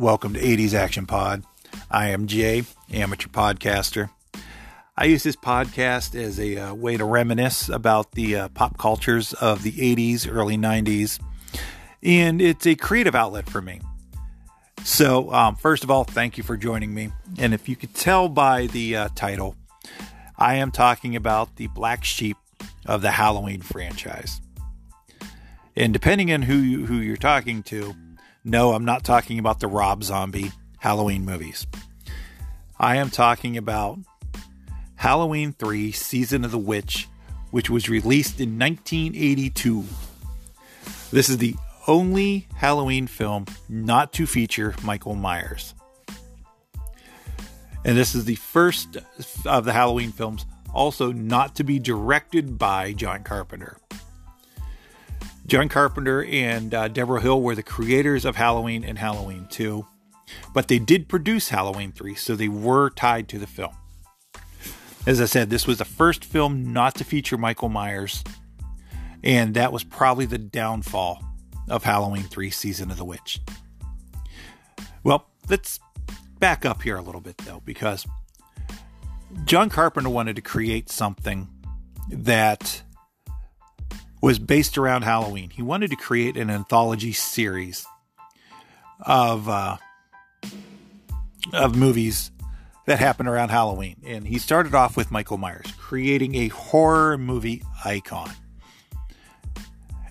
Welcome to 80s Action Pod. I am Jay, amateur podcaster. I use this podcast as a uh, way to reminisce about the uh, pop cultures of the 80s, early 90s, and it's a creative outlet for me. So, um, first of all, thank you for joining me. And if you could tell by the uh, title, I am talking about the black sheep of the Halloween franchise. And depending on who you, who you're talking to, no, I'm not talking about the Rob Zombie Halloween movies. I am talking about Halloween 3 Season of the Witch, which was released in 1982. This is the only Halloween film not to feature Michael Myers. And this is the first of the Halloween films also not to be directed by John Carpenter. John Carpenter and uh, Debra Hill were the creators of Halloween and Halloween 2, but they did produce Halloween 3, so they were tied to the film. As I said, this was the first film not to feature Michael Myers, and that was probably the downfall of Halloween 3 Season of the Witch. Well, let's back up here a little bit though, because John Carpenter wanted to create something that was based around Halloween. He wanted to create an anthology series of uh, of movies that happen around Halloween, and he started off with Michael Myers, creating a horror movie icon.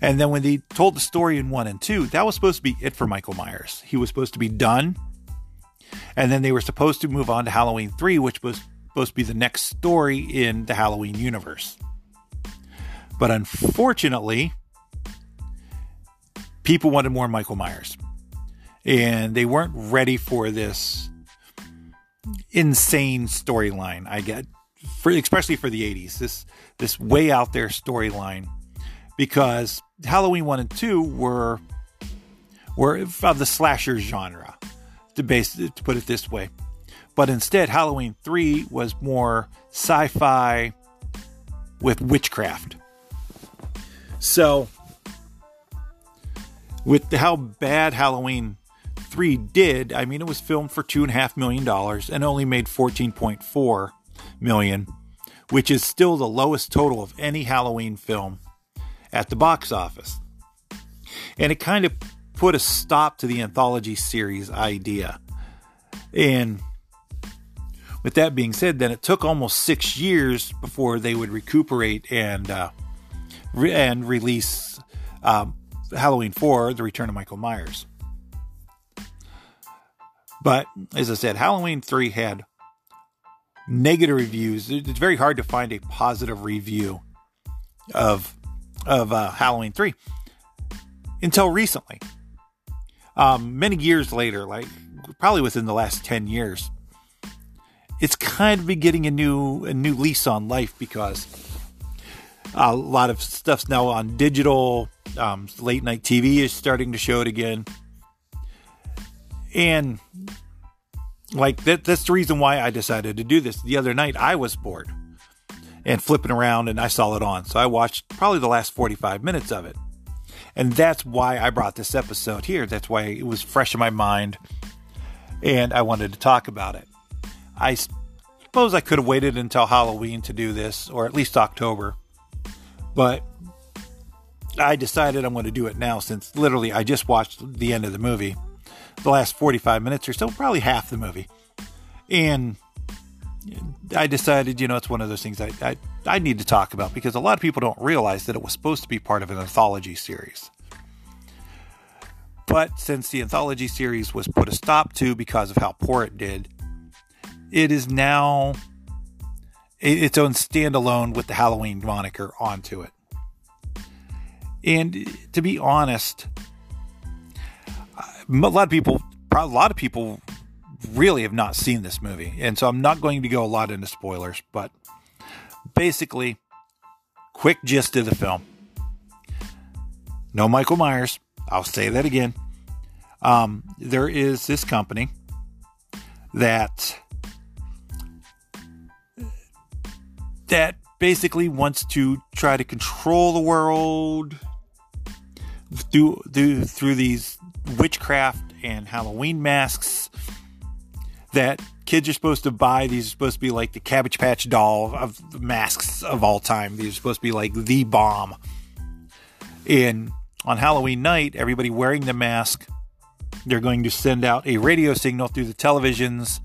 And then when they told the story in one and two, that was supposed to be it for Michael Myers. He was supposed to be done. And then they were supposed to move on to Halloween 3, which was supposed to be the next story in the Halloween universe. But unfortunately, people wanted more Michael Myers. And they weren't ready for this insane storyline, I get, for especially for the 80s. This this way out there storyline because Halloween 1 and 2 were were of the slasher genre, to base to put it this way. But instead, Halloween 3 was more sci-fi with witchcraft. So, with how bad Halloween 3 did, I mean, it was filmed for $2.5 million and only made 14.4 million, which is still the lowest total of any Halloween film at the box office. And it kind of put a stop to the anthology series idea. And with that being said, then it took almost six years before they would recuperate and uh, and release um, Halloween 4, The Return of Michael Myers. But as I said, Halloween 3 had negative reviews. It's very hard to find a positive review of of uh, Halloween 3 until recently. Um, many years later, like probably within the last 10 years, it's kind of been getting a new a new lease on life because a lot of stuff's now on digital. Um, late night TV is starting to show it again, and like that, that's the reason why I decided to do this. The other night, I was bored and flipping around, and I saw it on, so I watched probably the last forty-five minutes of it, and that's why I brought this episode here. That's why it was fresh in my mind, and I wanted to talk about it. I suppose I could have waited until Halloween to do this, or at least October but I decided I'm going to do it now since literally I just watched the end of the movie, the last 45 minutes or so, probably half the movie. And I decided, you know, it's one of those things I, I, I need to talk about because a lot of people don't realize that it was supposed to be part of an anthology series. But since the anthology series was put a stop to because of how poor it did, it is now its own standalone with the Halloween moniker onto it. And to be honest, a lot of people, a lot of people really have not seen this movie. And so I'm not going to go a lot into spoilers, but basically, quick gist of the film. No Michael Myers. I'll say that again. Um, there is this company that that basically wants to try to control the world through through, through these witchcraft and Halloween masks that kids are supposed to buy. These are supposed to be like the Cabbage Patch doll of masks of all time. These are supposed to be like the bomb. And on Halloween night, everybody wearing the mask, they're going to send out a radio signal through the televisions.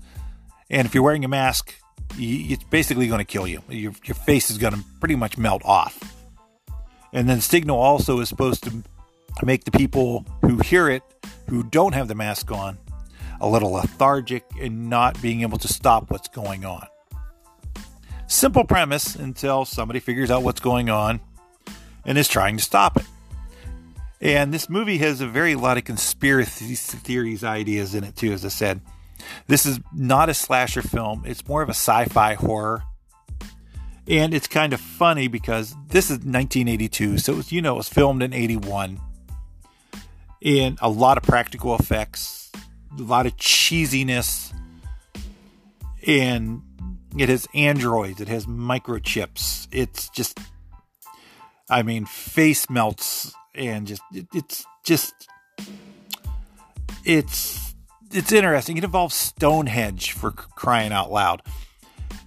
And if you're wearing a mask, it's basically going to kill you. Your, your face is going to pretty much melt off. And then signal also is supposed to make the people who hear it, who don't have the mask on, a little lethargic and not being able to stop what's going on. Simple premise until somebody figures out what's going on and is trying to stop it. And this movie has a very lot of conspiracy theories ideas in it too, as I said. This is not a slasher film, it's more of a sci fi horror. And it's kind of funny because this is 1982, so was, you know it was filmed in 81. And a lot of practical effects, a lot of cheesiness, and it has androids, it has microchips. It's just, I mean, face melts and just it, it's just it's it's interesting. It involves Stonehenge for crying out loud,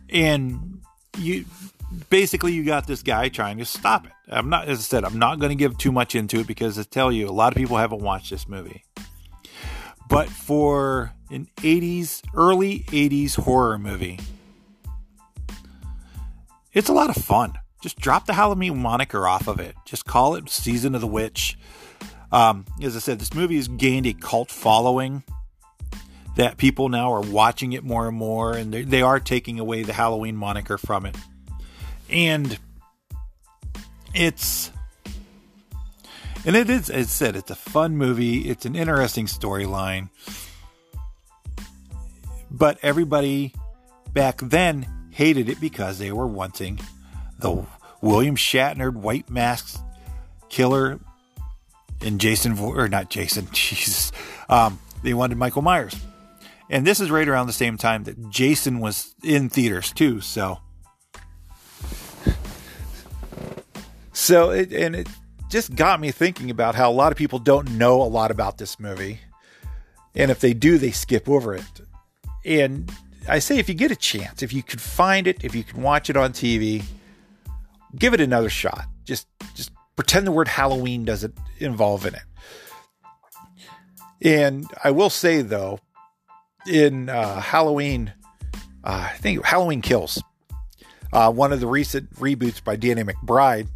and you basically you got this guy trying to stop it. I'm not, as I said, I'm not going to give too much into it because I tell you, a lot of people haven't watched this movie. But for an 80s, early 80s horror movie, it's a lot of fun just drop the Halloween moniker off of it. Just call it Season of the Witch. Um, as I said, this movie has gained a cult following that people now are watching it more and more, and they are taking away the Halloween moniker from it. And it's and it is as I said, it's a fun movie. It's an interesting storyline. But everybody back then hated it because they were wanting the William Shatner White Mask Killer and Jason, or not Jason, Jesus. Um, they wanted Michael Myers. And this is right around the same time that Jason was in theaters too. So, so it, and it just got me thinking about how a lot of people don't know a lot about this movie. And if they do, they skip over it. And I say, if you get a chance, if you could find it, if you can watch it on TV, give it another shot. Just just pretend the word Halloween doesn't involve in it. And I will say though, in uh, Halloween, uh, I think Halloween Kills, uh, one of the recent reboots by Danny McBride,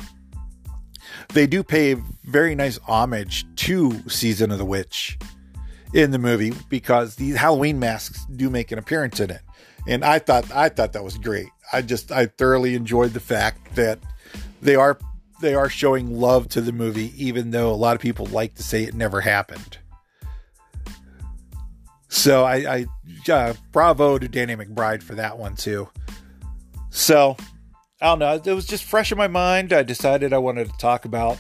they do pay very nice homage to Season of the Witch in the movie because these Halloween masks do make an appearance in it. And I thought I thought that was great. I just I thoroughly enjoyed the fact that they are they are showing love to the movie, even though a lot of people like to say it never happened. So I, I uh, bravo to Danny McBride for that one too. So I don't know. It was just fresh in my mind. I decided I wanted to talk about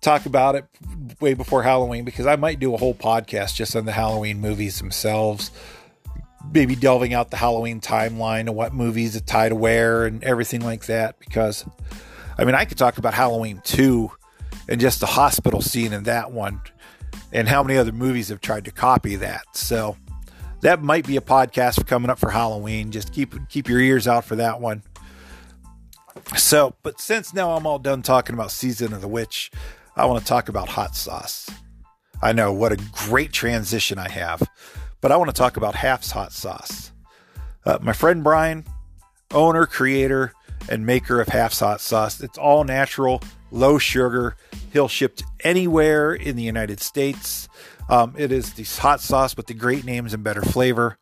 talk about it way before Halloween because I might do a whole podcast just on the Halloween movies themselves maybe delving out the Halloween timeline and what movies it tied to where and everything like that. Because, I mean, I could talk about Halloween 2 and just the hospital scene in that one and how many other movies have tried to copy that. So that might be a podcast coming up for Halloween. Just keep keep your ears out for that one. So, but since now I'm all done talking about Season of the Witch, I want to talk about hot sauce. I know what a great transition I have but I want to talk about Half's Hot Sauce. Uh, my friend Brian, owner, creator, and maker of Half's Hot Sauce. It's all natural, low sugar. He'll ship anywhere in the United States. Um, it is this hot sauce with the great names and better flavor.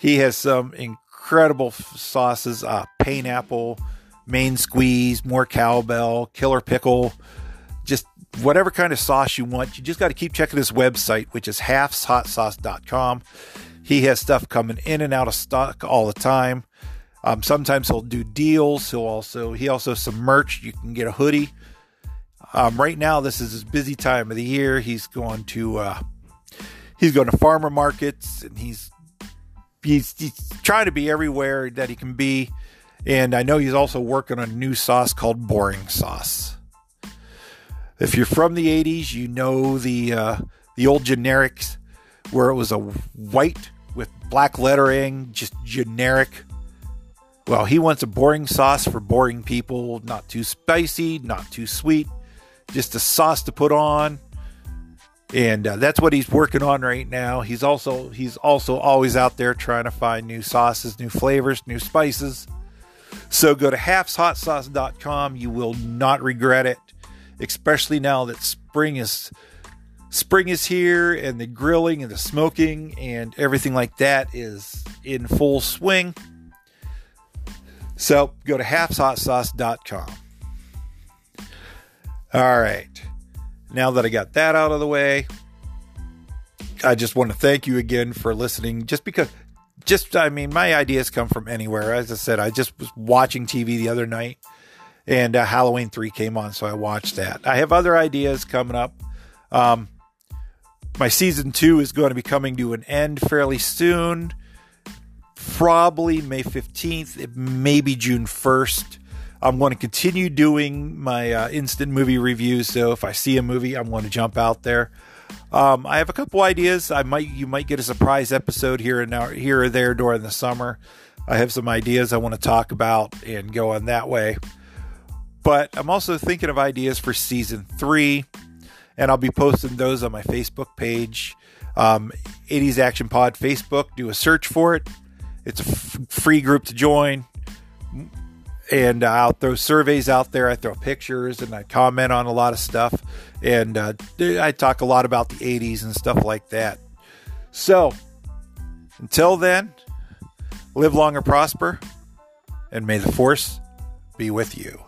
He has some incredible sauces: uh, pineapple, Maine squeeze, more cowbell, killer pickle, just whatever kind of sauce you want. You just got to keep checking his website, which is halfshotsauce.com. He has stuff coming in and out of stock all the time. Um, sometimes he'll do deals. He'll also he also some merch. You can get a hoodie. Um, right now, this is his busy time of the year. He's going to uh, he's going to farmer markets and he's, he's he's trying to be everywhere that he can be. And I know he's also working on a new sauce called Boring Sauce. If you're from the 80s, you know the uh, the old generics where it was a white with black lettering, just generic. Well, he wants a boring sauce for boring people, not too spicy, not too sweet, just a sauce to put on. And uh, that's what he's working on right now. He's also he's also always out there trying to find new sauces, new flavors, new spices. So go to halfshotsauce.com. You will not regret it, especially now that spring is spring is here and the grilling and the smoking and everything like that is in full swing. So go to halfshotsauce.com. All right. Now that I got that out of the way, I just want to thank you again for listening. Just because, just, I mean, my ideas come from anywhere. As I said, I just was watching TV the other night and uh, Halloween 3 came on, so I watched that. I have other ideas coming up. Um, my season two is going to be coming to an end fairly soon. Probably May 15th. It may be June 1st. I'm going to continue doing my uh, instant movie reviews. So if I see a movie, I'm going to jump out there. Um, I have a couple ideas. I might you might get a surprise episode here and now here or there during the summer. I have some ideas I want to talk about and go on that way. But I'm also thinking of ideas for season three and I'll be posting those on my Facebook page, um, 80s Action Pod Facebook. Do a search for it. It's a f- free group to join. And uh, I'll throw surveys out there. I throw pictures and I comment on a lot of stuff. And uh, I talk a lot about the 80s and stuff like that. So until then, live long and prosper. And may the force be with you.